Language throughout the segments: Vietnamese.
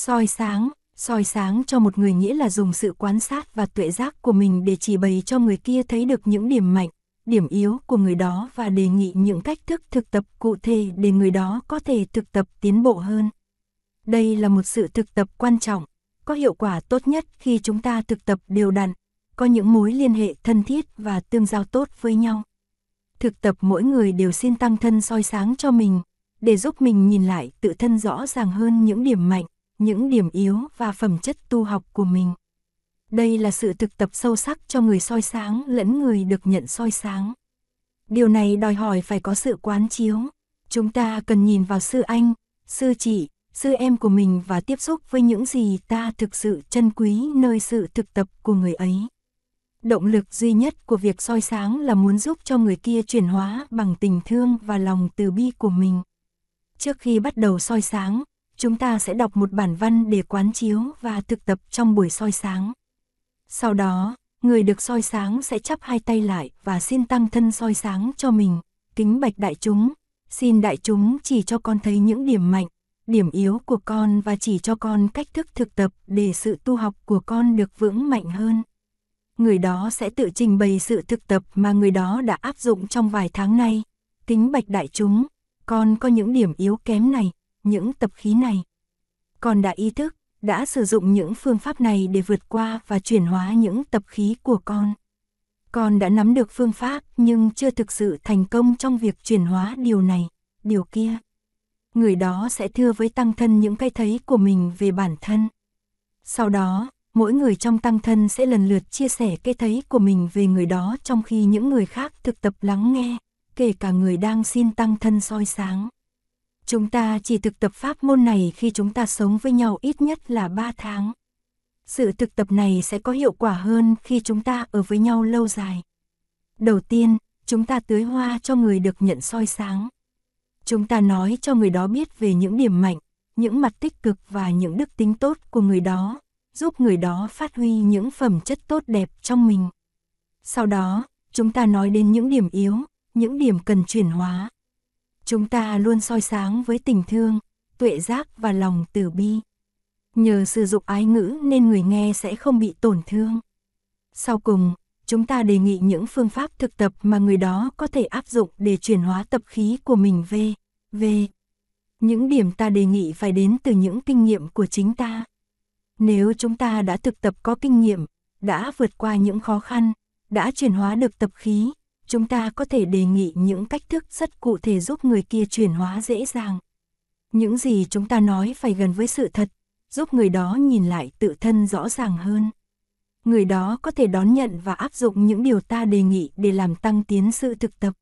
soi sáng, soi sáng cho một người nghĩa là dùng sự quan sát và tuệ giác của mình để chỉ bày cho người kia thấy được những điểm mạnh, điểm yếu của người đó và đề nghị những cách thức thực tập cụ thể để người đó có thể thực tập tiến bộ hơn. Đây là một sự thực tập quan trọng, có hiệu quả tốt nhất khi chúng ta thực tập đều đặn, có những mối liên hệ thân thiết và tương giao tốt với nhau. Thực tập mỗi người đều xin tăng thân soi sáng cho mình, để giúp mình nhìn lại tự thân rõ ràng hơn những điểm mạnh, những điểm yếu và phẩm chất tu học của mình. Đây là sự thực tập sâu sắc cho người soi sáng lẫn người được nhận soi sáng. Điều này đòi hỏi phải có sự quán chiếu. Chúng ta cần nhìn vào sư anh, sư chị, sư em của mình và tiếp xúc với những gì ta thực sự trân quý nơi sự thực tập của người ấy. Động lực duy nhất của việc soi sáng là muốn giúp cho người kia chuyển hóa bằng tình thương và lòng từ bi của mình. Trước khi bắt đầu soi sáng, chúng ta sẽ đọc một bản văn để quán chiếu và thực tập trong buổi soi sáng. Sau đó, người được soi sáng sẽ chắp hai tay lại và xin tăng thân soi sáng cho mình. Kính bạch đại chúng, xin đại chúng chỉ cho con thấy những điểm mạnh, điểm yếu của con và chỉ cho con cách thức thực tập để sự tu học của con được vững mạnh hơn. Người đó sẽ tự trình bày sự thực tập mà người đó đã áp dụng trong vài tháng nay. Kính bạch đại chúng, con có những điểm yếu kém này, những tập khí này. còn đã ý thức, đã sử dụng những phương pháp này để vượt qua và chuyển hóa những tập khí của con. Con đã nắm được phương pháp nhưng chưa thực sự thành công trong việc chuyển hóa điều này, điều kia. Người đó sẽ thưa với tăng thân những cái thấy của mình về bản thân. Sau đó, mỗi người trong tăng thân sẽ lần lượt chia sẻ cái thấy của mình về người đó trong khi những người khác thực tập lắng nghe, kể cả người đang xin tăng thân soi sáng. Chúng ta chỉ thực tập pháp môn này khi chúng ta sống với nhau ít nhất là 3 tháng. Sự thực tập này sẽ có hiệu quả hơn khi chúng ta ở với nhau lâu dài. Đầu tiên, chúng ta tưới hoa cho người được nhận soi sáng. Chúng ta nói cho người đó biết về những điểm mạnh, những mặt tích cực và những đức tính tốt của người đó, giúp người đó phát huy những phẩm chất tốt đẹp trong mình. Sau đó, chúng ta nói đến những điểm yếu, những điểm cần chuyển hóa. Chúng ta luôn soi sáng với tình thương, tuệ giác và lòng từ bi. Nhờ sử dụng ái ngữ nên người nghe sẽ không bị tổn thương. Sau cùng, chúng ta đề nghị những phương pháp thực tập mà người đó có thể áp dụng để chuyển hóa tập khí của mình về, về. Những điểm ta đề nghị phải đến từ những kinh nghiệm của chính ta. Nếu chúng ta đã thực tập có kinh nghiệm, đã vượt qua những khó khăn, đã chuyển hóa được tập khí, chúng ta có thể đề nghị những cách thức rất cụ thể giúp người kia chuyển hóa dễ dàng. Những gì chúng ta nói phải gần với sự thật, giúp người đó nhìn lại tự thân rõ ràng hơn. Người đó có thể đón nhận và áp dụng những điều ta đề nghị để làm tăng tiến sự thực tập.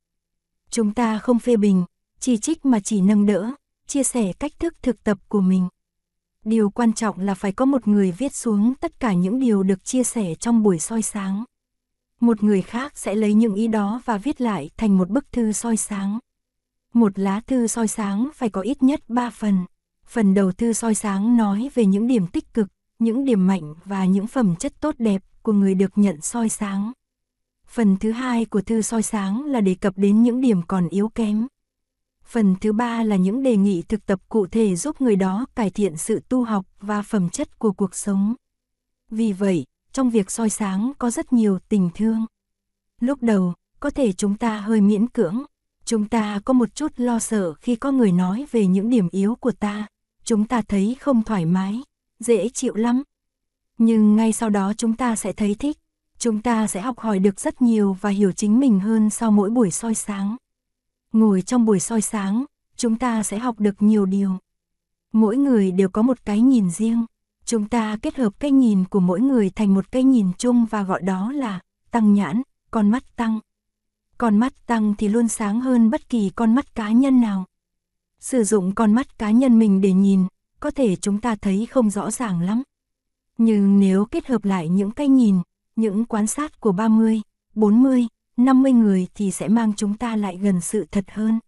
Chúng ta không phê bình, chỉ trích mà chỉ nâng đỡ, chia sẻ cách thức thực tập của mình. Điều quan trọng là phải có một người viết xuống tất cả những điều được chia sẻ trong buổi soi sáng một người khác sẽ lấy những ý đó và viết lại thành một bức thư soi sáng. Một lá thư soi sáng phải có ít nhất 3 phần. Phần đầu thư soi sáng nói về những điểm tích cực, những điểm mạnh và những phẩm chất tốt đẹp của người được nhận soi sáng. Phần thứ hai của thư soi sáng là đề cập đến những điểm còn yếu kém. Phần thứ ba là những đề nghị thực tập cụ thể giúp người đó cải thiện sự tu học và phẩm chất của cuộc sống. Vì vậy, trong việc soi sáng có rất nhiều tình thương. Lúc đầu, có thể chúng ta hơi miễn cưỡng, chúng ta có một chút lo sợ khi có người nói về những điểm yếu của ta, chúng ta thấy không thoải mái, dễ chịu lắm. Nhưng ngay sau đó chúng ta sẽ thấy thích, chúng ta sẽ học hỏi được rất nhiều và hiểu chính mình hơn sau mỗi buổi soi sáng. Ngồi trong buổi soi sáng, chúng ta sẽ học được nhiều điều. Mỗi người đều có một cái nhìn riêng. Chúng ta kết hợp cái nhìn của mỗi người thành một cái nhìn chung và gọi đó là tăng nhãn, con mắt tăng. Con mắt tăng thì luôn sáng hơn bất kỳ con mắt cá nhân nào. Sử dụng con mắt cá nhân mình để nhìn, có thể chúng ta thấy không rõ ràng lắm. Nhưng nếu kết hợp lại những cái nhìn, những quan sát của 30, 40, 50 người thì sẽ mang chúng ta lại gần sự thật hơn.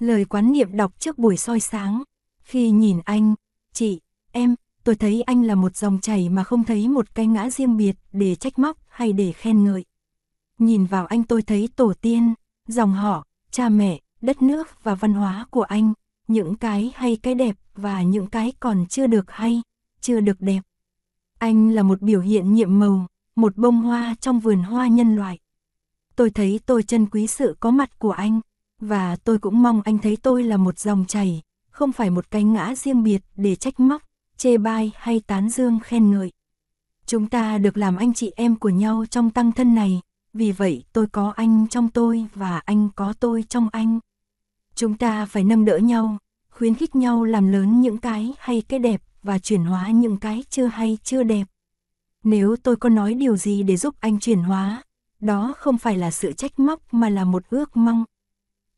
Lời quán niệm đọc trước buổi soi sáng, khi nhìn anh, chị, em, tôi thấy anh là một dòng chảy mà không thấy một cái ngã riêng biệt để trách móc hay để khen ngợi. Nhìn vào anh tôi thấy tổ tiên, dòng họ, cha mẹ, đất nước và văn hóa của anh, những cái hay cái đẹp và những cái còn chưa được hay, chưa được đẹp. Anh là một biểu hiện nhiệm màu, một bông hoa trong vườn hoa nhân loại. Tôi thấy tôi trân quý sự có mặt của anh, và tôi cũng mong anh thấy tôi là một dòng chảy, không phải một cái ngã riêng biệt để trách móc, chê bai hay tán dương khen ngợi. Chúng ta được làm anh chị em của nhau trong tăng thân này, vì vậy tôi có anh trong tôi và anh có tôi trong anh. Chúng ta phải nâng đỡ nhau, khuyến khích nhau làm lớn những cái hay cái đẹp và chuyển hóa những cái chưa hay chưa đẹp. Nếu tôi có nói điều gì để giúp anh chuyển hóa, đó không phải là sự trách móc mà là một ước mong.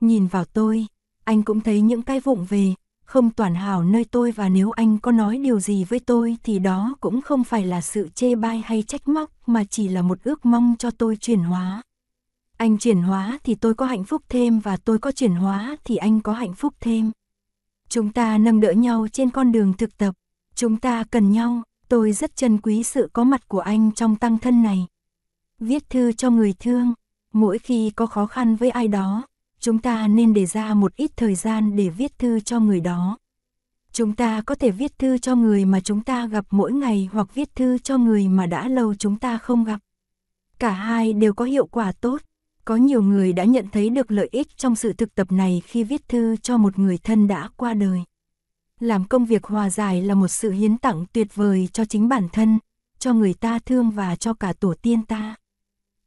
Nhìn vào tôi, anh cũng thấy những cái vụng về, không toàn hảo nơi tôi và nếu anh có nói điều gì với tôi thì đó cũng không phải là sự chê bai hay trách móc mà chỉ là một ước mong cho tôi chuyển hóa. Anh chuyển hóa thì tôi có hạnh phúc thêm và tôi có chuyển hóa thì anh có hạnh phúc thêm. Chúng ta nâng đỡ nhau trên con đường thực tập. Chúng ta cần nhau, tôi rất trân quý sự có mặt của anh trong tăng thân này. Viết thư cho người thương, mỗi khi có khó khăn với ai đó, chúng ta nên để ra một ít thời gian để viết thư cho người đó. Chúng ta có thể viết thư cho người mà chúng ta gặp mỗi ngày hoặc viết thư cho người mà đã lâu chúng ta không gặp. Cả hai đều có hiệu quả tốt. Có nhiều người đã nhận thấy được lợi ích trong sự thực tập này khi viết thư cho một người thân đã qua đời. Làm công việc hòa giải là một sự hiến tặng tuyệt vời cho chính bản thân, cho người ta thương và cho cả tổ tiên ta.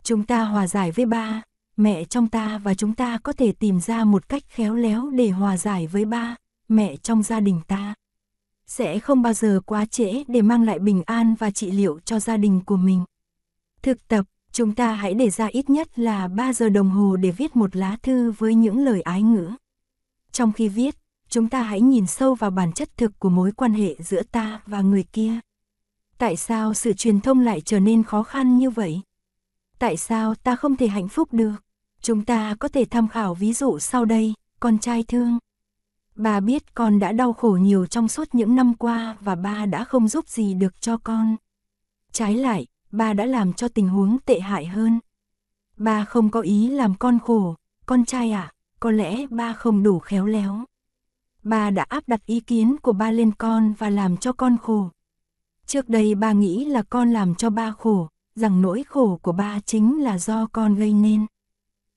Chúng ta hòa giải với ba, mẹ trong ta và chúng ta có thể tìm ra một cách khéo léo để hòa giải với ba, mẹ trong gia đình ta. Sẽ không bao giờ quá trễ để mang lại bình an và trị liệu cho gia đình của mình. Thực tập, chúng ta hãy để ra ít nhất là 3 giờ đồng hồ để viết một lá thư với những lời ái ngữ. Trong khi viết, chúng ta hãy nhìn sâu vào bản chất thực của mối quan hệ giữa ta và người kia. Tại sao sự truyền thông lại trở nên khó khăn như vậy? Tại sao ta không thể hạnh phúc được? Chúng ta có thể tham khảo ví dụ sau đây, con trai thương. Bà biết con đã đau khổ nhiều trong suốt những năm qua và ba đã không giúp gì được cho con. Trái lại, ba đã làm cho tình huống tệ hại hơn. Ba không có ý làm con khổ, con trai à, có lẽ ba không đủ khéo léo. Ba đã áp đặt ý kiến của ba lên con và làm cho con khổ. Trước đây ba nghĩ là con làm cho ba khổ, rằng nỗi khổ của ba chính là do con gây nên.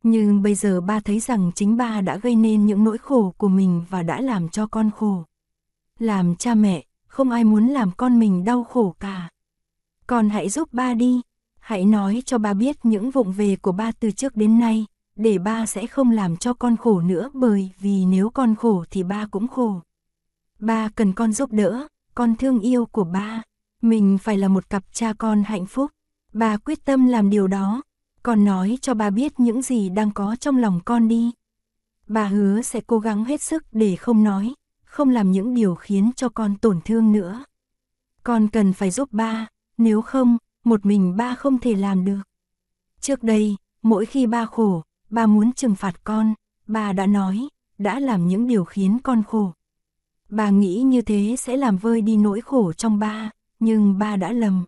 Nhưng bây giờ ba thấy rằng chính ba đã gây nên những nỗi khổ của mình và đã làm cho con khổ. Làm cha mẹ, không ai muốn làm con mình đau khổ cả. Con hãy giúp ba đi, hãy nói cho ba biết những vụng về của ba từ trước đến nay, để ba sẽ không làm cho con khổ nữa bởi vì nếu con khổ thì ba cũng khổ. Ba cần con giúp đỡ, con thương yêu của ba. Mình phải là một cặp cha con hạnh phúc. Ba quyết tâm làm điều đó. Con nói cho ba biết những gì đang có trong lòng con đi. Bà hứa sẽ cố gắng hết sức để không nói, không làm những điều khiến cho con tổn thương nữa. Con cần phải giúp ba, nếu không, một mình ba không thể làm được. Trước đây, mỗi khi ba khổ, ba muốn trừng phạt con, ba đã nói, đã làm những điều khiến con khổ. Bà nghĩ như thế sẽ làm vơi đi nỗi khổ trong ba, nhưng ba đã lầm.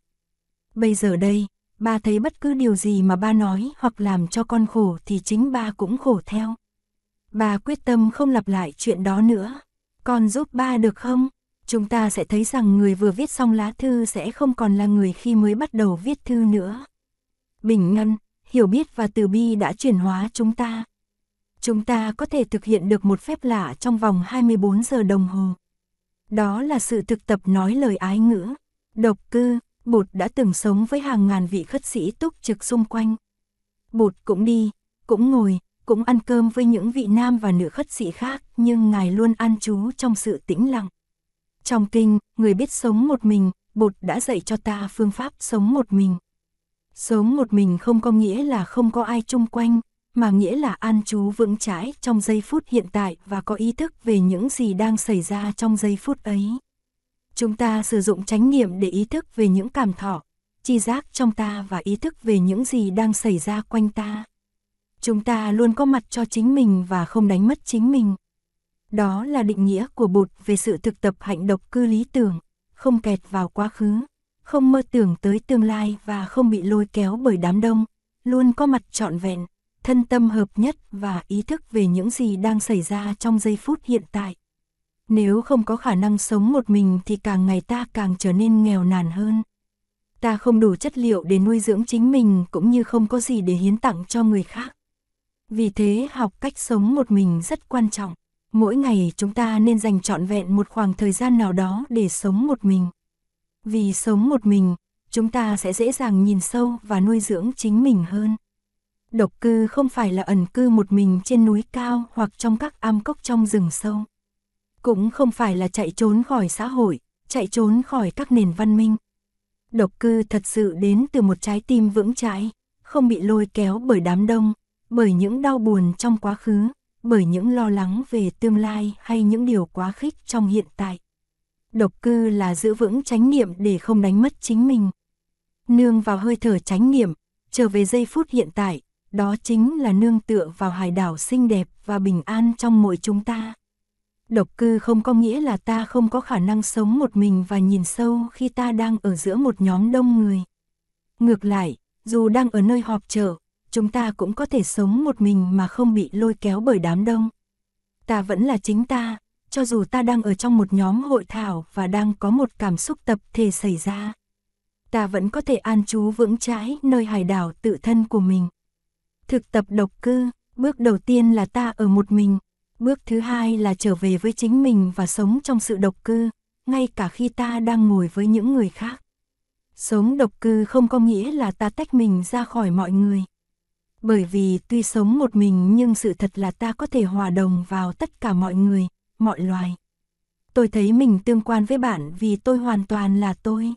Bây giờ đây, ba thấy bất cứ điều gì mà ba nói hoặc làm cho con khổ thì chính ba cũng khổ theo. Ba quyết tâm không lặp lại chuyện đó nữa. Con giúp ba được không? Chúng ta sẽ thấy rằng người vừa viết xong lá thư sẽ không còn là người khi mới bắt đầu viết thư nữa. Bình ngân, hiểu biết và từ bi đã chuyển hóa chúng ta. Chúng ta có thể thực hiện được một phép lạ trong vòng 24 giờ đồng hồ. Đó là sự thực tập nói lời ái ngữ. Độc cư, Bụt đã từng sống với hàng ngàn vị khất sĩ túc trực xung quanh. Bụt cũng đi, cũng ngồi, cũng ăn cơm với những vị nam và nữ khất sĩ khác, nhưng Ngài luôn an trú trong sự tĩnh lặng. Trong kinh, người biết sống một mình, Bụt đã dạy cho ta phương pháp sống một mình. Sống một mình không có nghĩa là không có ai chung quanh, mà nghĩa là an trú vững chãi trong giây phút hiện tại và có ý thức về những gì đang xảy ra trong giây phút ấy. Chúng ta sử dụng chánh niệm để ý thức về những cảm thọ, chi giác trong ta và ý thức về những gì đang xảy ra quanh ta. Chúng ta luôn có mặt cho chính mình và không đánh mất chính mình. Đó là định nghĩa của Bụt về sự thực tập hạnh độc cư lý tưởng, không kẹt vào quá khứ, không mơ tưởng tới tương lai và không bị lôi kéo bởi đám đông, luôn có mặt trọn vẹn, thân tâm hợp nhất và ý thức về những gì đang xảy ra trong giây phút hiện tại. Nếu không có khả năng sống một mình thì càng ngày ta càng trở nên nghèo nàn hơn. Ta không đủ chất liệu để nuôi dưỡng chính mình cũng như không có gì để hiến tặng cho người khác. Vì thế học cách sống một mình rất quan trọng. Mỗi ngày chúng ta nên dành trọn vẹn một khoảng thời gian nào đó để sống một mình. Vì sống một mình, chúng ta sẽ dễ dàng nhìn sâu và nuôi dưỡng chính mình hơn. Độc cư không phải là ẩn cư một mình trên núi cao hoặc trong các am cốc trong rừng sâu. Cũng không phải là chạy trốn khỏi xã hội, chạy trốn khỏi các nền văn minh. Độc cư thật sự đến từ một trái tim vững chãi, không bị lôi kéo bởi đám đông, bởi những đau buồn trong quá khứ, bởi những lo lắng về tương lai hay những điều quá khích trong hiện tại. Độc cư là giữ vững chánh niệm để không đánh mất chính mình. Nương vào hơi thở chánh niệm, trở về giây phút hiện tại, đó chính là nương tựa vào hải đảo xinh đẹp và bình an trong mỗi chúng ta. Độc cư không có nghĩa là ta không có khả năng sống một mình và nhìn sâu khi ta đang ở giữa một nhóm đông người. Ngược lại, dù đang ở nơi họp chợ, chúng ta cũng có thể sống một mình mà không bị lôi kéo bởi đám đông. Ta vẫn là chính ta, cho dù ta đang ở trong một nhóm hội thảo và đang có một cảm xúc tập thể xảy ra. Ta vẫn có thể an trú vững chãi nơi hải đảo tự thân của mình. Thực tập độc cư, bước đầu tiên là ta ở một mình, bước thứ hai là trở về với chính mình và sống trong sự độc cư, ngay cả khi ta đang ngồi với những người khác. Sống độc cư không có nghĩa là ta tách mình ra khỏi mọi người. Bởi vì tuy sống một mình nhưng sự thật là ta có thể hòa đồng vào tất cả mọi người, mọi loài. Tôi thấy mình tương quan với bạn vì tôi hoàn toàn là tôi.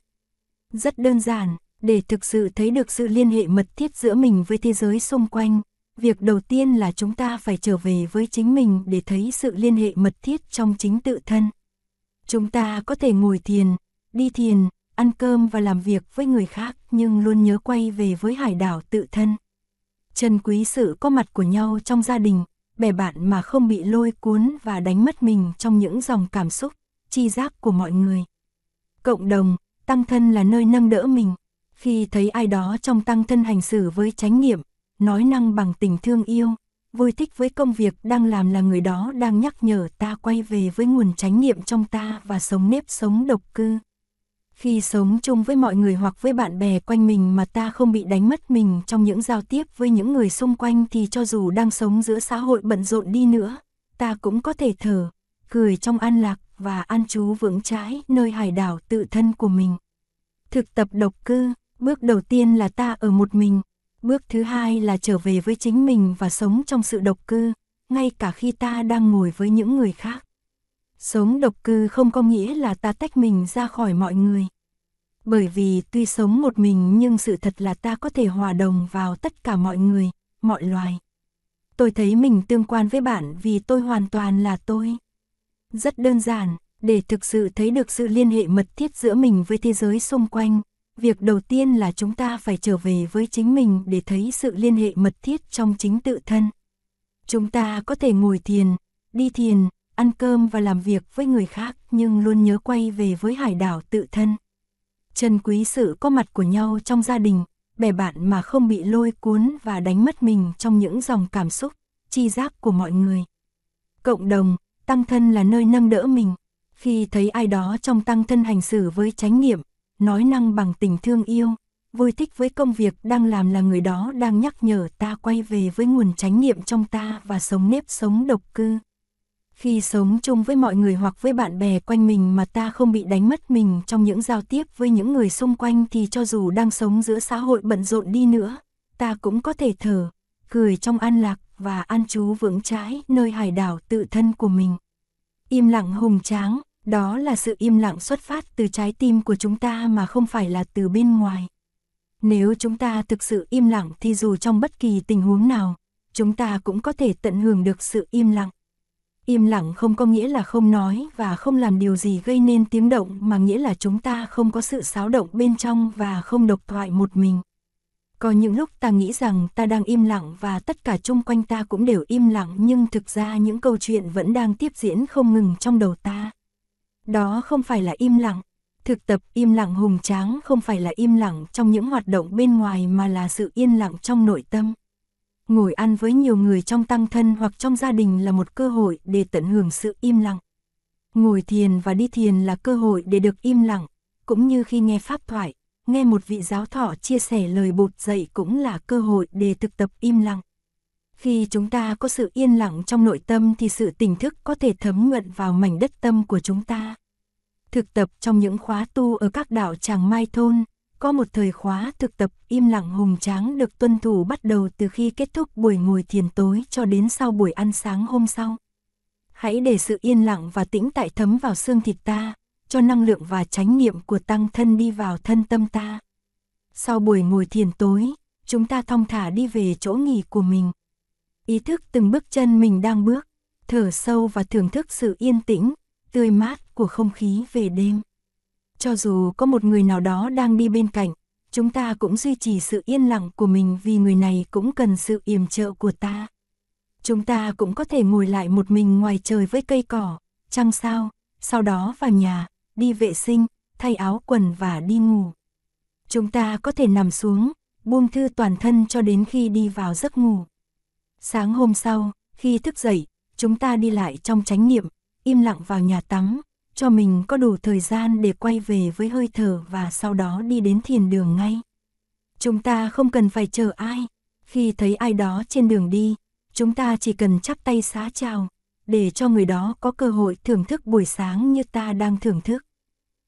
Rất đơn giản, để thực sự thấy được sự liên hệ mật thiết giữa mình với thế giới xung quanh, việc đầu tiên là chúng ta phải trở về với chính mình để thấy sự liên hệ mật thiết trong chính tự thân. Chúng ta có thể ngồi thiền, đi thiền, ăn cơm và làm việc với người khác nhưng luôn nhớ quay về với hải đảo tự thân. Trân quý sự có mặt của nhau trong gia đình, bè bạn mà không bị lôi cuốn và đánh mất mình trong những dòng cảm xúc, chi giác của mọi người. Cộng đồng, tăng thân là nơi nâng đỡ mình. Khi thấy ai đó trong tăng thân hành xử với chánh niệm, nói năng bằng tình thương yêu, vui thích với công việc đang làm là người đó đang nhắc nhở ta quay về với nguồn chánh niệm trong ta và sống nếp sống độc cư. Khi sống chung với mọi người hoặc với bạn bè quanh mình mà ta không bị đánh mất mình trong những giao tiếp với những người xung quanh thì cho dù đang sống giữa xã hội bận rộn đi nữa, ta cũng có thể thở, cười trong an lạc và an trú vững trái nơi hải đảo tự thân của mình. Thực tập độc cư, bước đầu tiên là ta ở một mình, bước thứ hai là trở về với chính mình và sống trong sự độc cư, ngay cả khi ta đang ngồi với những người khác. Sống độc cư không có nghĩa là ta tách mình ra khỏi mọi người. Bởi vì tuy sống một mình nhưng sự thật là ta có thể hòa đồng vào tất cả mọi người, mọi loài. Tôi thấy mình tương quan với bạn vì tôi hoàn toàn là tôi. Rất đơn giản, để thực sự thấy được sự liên hệ mật thiết giữa mình với thế giới xung quanh, việc đầu tiên là chúng ta phải trở về với chính mình để thấy sự liên hệ mật thiết trong chính tự thân. Chúng ta có thể ngồi thiền, đi thiền, ăn cơm và làm việc với người khác nhưng luôn nhớ quay về với hải đảo tự thân. Trân quý sự có mặt của nhau trong gia đình, bè bạn mà không bị lôi cuốn và đánh mất mình trong những dòng cảm xúc, chi giác của mọi người. Cộng đồng, tăng thân là nơi nâng đỡ mình. Khi thấy ai đó trong tăng thân hành xử với chánh niệm, nói năng bằng tình thương yêu, vui thích với công việc đang làm là người đó đang nhắc nhở ta quay về với nguồn chánh niệm trong ta và sống nếp sống độc cư. Khi sống chung với mọi người hoặc với bạn bè quanh mình mà ta không bị đánh mất mình trong những giao tiếp với những người xung quanh thì cho dù đang sống giữa xã hội bận rộn đi nữa, ta cũng có thể thở, cười trong an lạc và an trú vững trái nơi hải đảo tự thân của mình. Im lặng hùng tráng, đó là sự im lặng xuất phát từ trái tim của chúng ta mà không phải là từ bên ngoài. Nếu chúng ta thực sự im lặng thì dù trong bất kỳ tình huống nào, chúng ta cũng có thể tận hưởng được sự im lặng. Im lặng không có nghĩa là không nói và không làm điều gì gây nên tiếng động mà nghĩa là chúng ta không có sự xáo động bên trong và không độc thoại một mình. Có những lúc ta nghĩ rằng ta đang im lặng và tất cả chung quanh ta cũng đều im lặng nhưng thực ra những câu chuyện vẫn đang tiếp diễn không ngừng trong đầu ta. Đó không phải là im lặng. Thực tập im lặng hùng tráng không phải là im lặng trong những hoạt động bên ngoài mà là sự yên lặng trong nội tâm. Ngồi ăn với nhiều người trong tăng thân hoặc trong gia đình là một cơ hội để tận hưởng sự im lặng. Ngồi thiền và đi thiền là cơ hội để được im lặng, cũng như khi nghe pháp thoại, nghe một vị giáo thọ chia sẻ lời bột dạy cũng là cơ hội để thực tập im lặng. Khi chúng ta có sự yên lặng trong nội tâm thì sự tỉnh thức có thể thấm nhuận vào mảnh đất tâm của chúng ta. Thực tập trong những khóa tu ở các đảo Tràng Mai Thôn, có một thời khóa thực tập im lặng hùng tráng được tuân thủ bắt đầu từ khi kết thúc buổi ngồi thiền tối cho đến sau buổi ăn sáng hôm sau. Hãy để sự yên lặng và tĩnh tại thấm vào xương thịt ta, cho năng lượng và chánh niệm của tăng thân đi vào thân tâm ta. Sau buổi ngồi thiền tối, chúng ta thong thả đi về chỗ nghỉ của mình. Ý thức từng bước chân mình đang bước, thở sâu và thưởng thức sự yên tĩnh, tươi mát của không khí về đêm. Cho dù có một người nào đó đang đi bên cạnh, chúng ta cũng duy trì sự yên lặng của mình vì người này cũng cần sự yểm trợ của ta. Chúng ta cũng có thể ngồi lại một mình ngoài trời với cây cỏ, trăng sao, sau đó vào nhà, đi vệ sinh, thay áo quần và đi ngủ. Chúng ta có thể nằm xuống, buông thư toàn thân cho đến khi đi vào giấc ngủ. Sáng hôm sau, khi thức dậy, chúng ta đi lại trong chánh niệm, im lặng vào nhà tắm, cho mình có đủ thời gian để quay về với hơi thở và sau đó đi đến thiền đường ngay. Chúng ta không cần phải chờ ai, khi thấy ai đó trên đường đi, chúng ta chỉ cần chắp tay xá chào, để cho người đó có cơ hội thưởng thức buổi sáng như ta đang thưởng thức.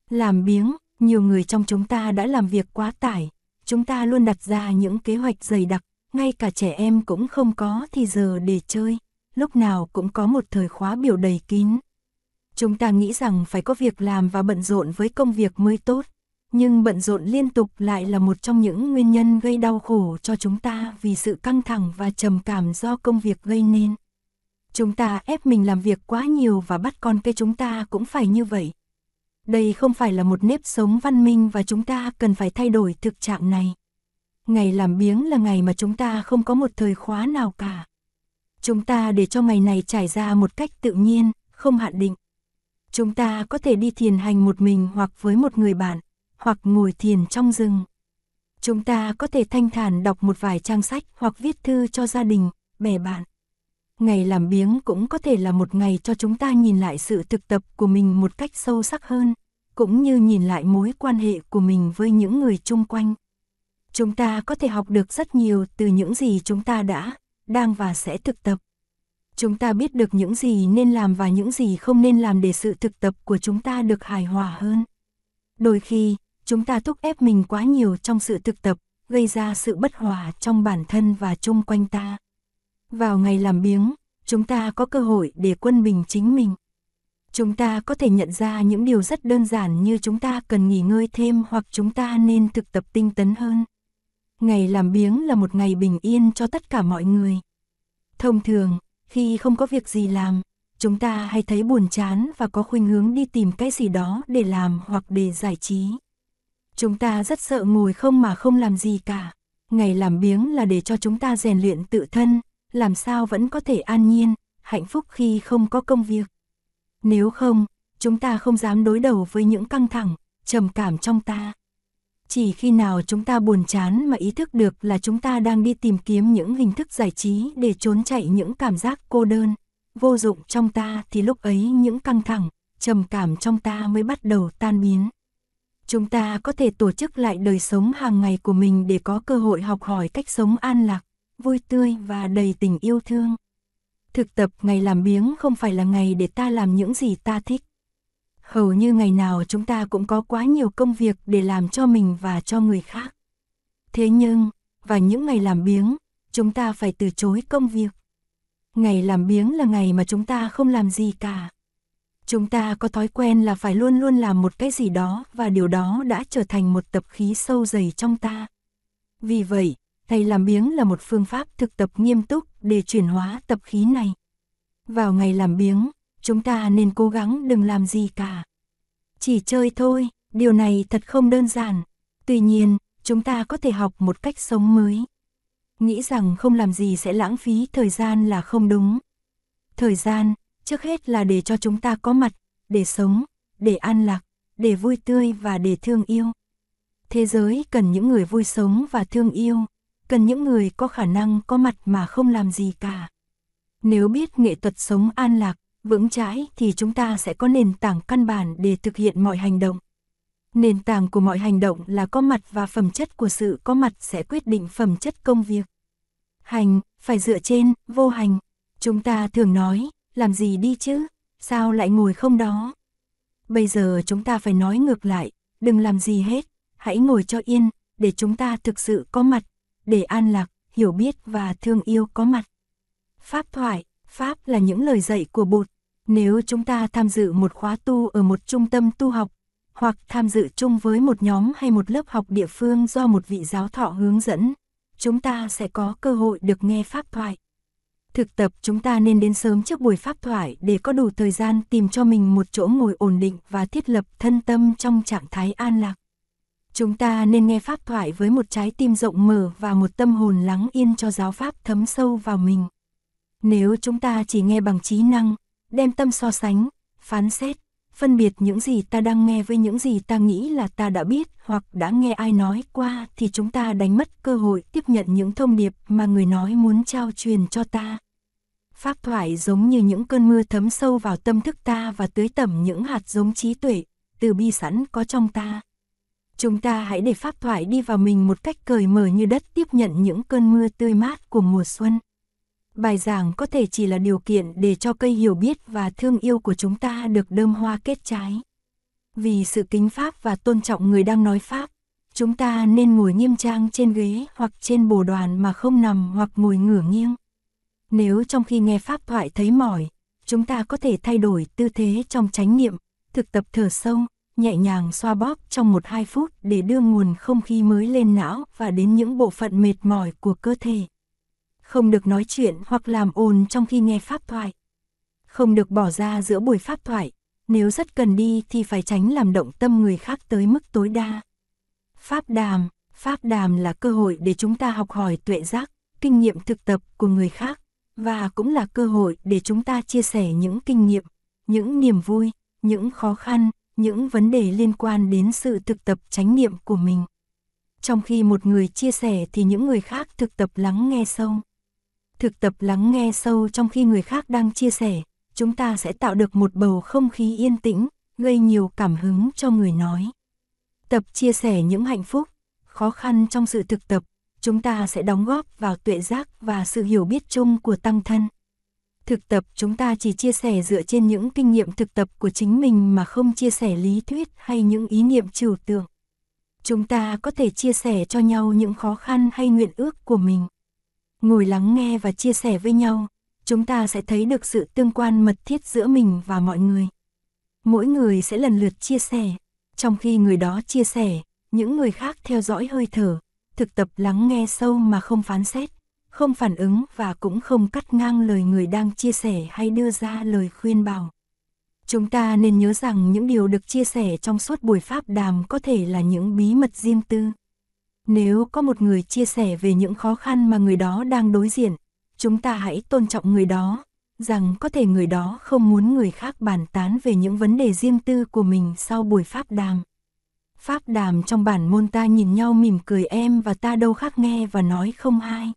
Làm biếng, nhiều người trong chúng ta đã làm việc quá tải, chúng ta luôn đặt ra những kế hoạch dày đặc, ngay cả trẻ em cũng không có thì giờ để chơi, lúc nào cũng có một thời khóa biểu đầy kín. Chúng ta nghĩ rằng phải có việc làm và bận rộn với công việc mới tốt, nhưng bận rộn liên tục lại là một trong những nguyên nhân gây đau khổ cho chúng ta vì sự căng thẳng và trầm cảm do công việc gây nên. Chúng ta ép mình làm việc quá nhiều và bắt con cái chúng ta cũng phải như vậy. Đây không phải là một nếp sống văn minh và chúng ta cần phải thay đổi thực trạng này. Ngày làm biếng là ngày mà chúng ta không có một thời khóa nào cả. Chúng ta để cho ngày này trải ra một cách tự nhiên, không hạn định. Chúng ta có thể đi thiền hành một mình hoặc với một người bạn, hoặc ngồi thiền trong rừng. Chúng ta có thể thanh thản đọc một vài trang sách hoặc viết thư cho gia đình, bè bạn. Ngày làm biếng cũng có thể là một ngày cho chúng ta nhìn lại sự thực tập của mình một cách sâu sắc hơn, cũng như nhìn lại mối quan hệ của mình với những người chung quanh. Chúng ta có thể học được rất nhiều từ những gì chúng ta đã, đang và sẽ thực tập. Chúng ta biết được những gì nên làm và những gì không nên làm để sự thực tập của chúng ta được hài hòa hơn. Đôi khi, chúng ta thúc ép mình quá nhiều trong sự thực tập, gây ra sự bất hòa trong bản thân và chung quanh ta. Vào ngày làm biếng, chúng ta có cơ hội để quân bình chính mình. Chúng ta có thể nhận ra những điều rất đơn giản như chúng ta cần nghỉ ngơi thêm hoặc chúng ta nên thực tập tinh tấn hơn. Ngày làm biếng là một ngày bình yên cho tất cả mọi người. Thông thường, khi không có việc gì làm, chúng ta hay thấy buồn chán và có khuynh hướng đi tìm cái gì đó để làm hoặc để giải trí. Chúng ta rất sợ ngồi không mà không làm gì cả. Ngày làm biếng là để cho chúng ta rèn luyện tự thân, làm sao vẫn có thể an nhiên, hạnh phúc khi không có công việc. Nếu không, chúng ta không dám đối đầu với những căng thẳng, trầm cảm trong ta. Chỉ khi nào chúng ta buồn chán mà ý thức được là chúng ta đang đi tìm kiếm những hình thức giải trí để trốn chạy những cảm giác cô đơn, vô dụng trong ta thì lúc ấy những căng thẳng, trầm cảm trong ta mới bắt đầu tan biến. Chúng ta có thể tổ chức lại đời sống hàng ngày của mình để có cơ hội học hỏi cách sống an lạc, vui tươi và đầy tình yêu thương. Thực tập ngày làm biếng không phải là ngày để ta làm những gì ta thích. Hầu như ngày nào chúng ta cũng có quá nhiều công việc để làm cho mình và cho người khác. Thế nhưng, vào những ngày làm biếng, chúng ta phải từ chối công việc. Ngày làm biếng là ngày mà chúng ta không làm gì cả. Chúng ta có thói quen là phải luôn luôn làm một cái gì đó và điều đó đã trở thành một tập khí sâu dày trong ta. Vì vậy, thầy làm biếng là một phương pháp thực tập nghiêm túc để chuyển hóa tập khí này. Vào ngày làm biếng, chúng ta nên cố gắng đừng làm gì cả. Chỉ chơi thôi, điều này thật không đơn giản. Tuy nhiên, chúng ta có thể học một cách sống mới. Nghĩ rằng không làm gì sẽ lãng phí thời gian là không đúng. Thời gian, trước hết là để cho chúng ta có mặt, để sống, để an lạc, để vui tươi và để thương yêu. Thế giới cần những người vui sống và thương yêu, cần những người có khả năng có mặt mà không làm gì cả. Nếu biết nghệ thuật sống an lạc, vững chãi thì chúng ta sẽ có nền tảng căn bản để thực hiện mọi hành động. Nền tảng của mọi hành động là có mặt và phẩm chất của sự có mặt sẽ quyết định phẩm chất công việc. Hành, phải dựa trên, vô hành. Chúng ta thường nói, làm gì đi chứ, sao lại ngồi không đó? Bây giờ chúng ta phải nói ngược lại, đừng làm gì hết, hãy ngồi cho yên, để chúng ta thực sự có mặt, để an lạc, hiểu biết và thương yêu có mặt. Pháp thoại, Pháp là những lời dạy của Bụt. Nếu chúng ta tham dự một khóa tu ở một trung tâm tu học, hoặc tham dự chung với một nhóm hay một lớp học địa phương do một vị giáo thọ hướng dẫn, chúng ta sẽ có cơ hội được nghe pháp thoại. Thực tập chúng ta nên đến sớm trước buổi pháp thoại để có đủ thời gian tìm cho mình một chỗ ngồi ổn định và thiết lập thân tâm trong trạng thái an lạc. Chúng ta nên nghe pháp thoại với một trái tim rộng mở và một tâm hồn lắng yên cho giáo pháp thấm sâu vào mình. Nếu chúng ta chỉ nghe bằng trí năng, đem tâm so sánh, phán xét, phân biệt những gì ta đang nghe với những gì ta nghĩ là ta đã biết hoặc đã nghe ai nói qua thì chúng ta đánh mất cơ hội tiếp nhận những thông điệp mà người nói muốn trao truyền cho ta. Pháp thoại giống như những cơn mưa thấm sâu vào tâm thức ta và tưới tẩm những hạt giống trí tuệ, từ bi sẵn có trong ta. Chúng ta hãy để pháp thoại đi vào mình một cách cởi mở như đất tiếp nhận những cơn mưa tươi mát của mùa xuân. Bài giảng có thể chỉ là điều kiện để cho cây hiểu biết và thương yêu của chúng ta được đơm hoa kết trái. Vì sự kính pháp và tôn trọng người đang nói pháp, chúng ta nên ngồi nghiêm trang trên ghế hoặc trên bồ đoàn mà không nằm hoặc ngồi ngửa nghiêng. Nếu trong khi nghe pháp thoại thấy mỏi, chúng ta có thể thay đổi tư thế trong chánh niệm, thực tập thở sâu, nhẹ nhàng xoa bóp trong 1-2 phút để đưa nguồn không khí mới lên não và đến những bộ phận mệt mỏi của cơ thể không được nói chuyện hoặc làm ồn trong khi nghe pháp thoại. Không được bỏ ra giữa buổi pháp thoại, nếu rất cần đi thì phải tránh làm động tâm người khác tới mức tối đa. Pháp đàm, pháp đàm là cơ hội để chúng ta học hỏi tuệ giác, kinh nghiệm thực tập của người khác, và cũng là cơ hội để chúng ta chia sẻ những kinh nghiệm, những niềm vui, những khó khăn, những vấn đề liên quan đến sự thực tập chánh niệm của mình. Trong khi một người chia sẻ thì những người khác thực tập lắng nghe sâu thực tập lắng nghe sâu trong khi người khác đang chia sẻ, chúng ta sẽ tạo được một bầu không khí yên tĩnh, gây nhiều cảm hứng cho người nói. Tập chia sẻ những hạnh phúc, khó khăn trong sự thực tập, chúng ta sẽ đóng góp vào tuệ giác và sự hiểu biết chung của tăng thân. Thực tập chúng ta chỉ chia sẻ dựa trên những kinh nghiệm thực tập của chính mình mà không chia sẻ lý thuyết hay những ý niệm trừu tượng. Chúng ta có thể chia sẻ cho nhau những khó khăn hay nguyện ước của mình ngồi lắng nghe và chia sẻ với nhau, chúng ta sẽ thấy được sự tương quan mật thiết giữa mình và mọi người. Mỗi người sẽ lần lượt chia sẻ, trong khi người đó chia sẻ, những người khác theo dõi hơi thở, thực tập lắng nghe sâu mà không phán xét, không phản ứng và cũng không cắt ngang lời người đang chia sẻ hay đưa ra lời khuyên bảo. Chúng ta nên nhớ rằng những điều được chia sẻ trong suốt buổi pháp đàm có thể là những bí mật riêng tư. Nếu có một người chia sẻ về những khó khăn mà người đó đang đối diện, chúng ta hãy tôn trọng người đó, rằng có thể người đó không muốn người khác bàn tán về những vấn đề riêng tư của mình sau buổi pháp đàm. Pháp đàm trong bản môn ta nhìn nhau mỉm cười em và ta đâu khác nghe và nói không hai.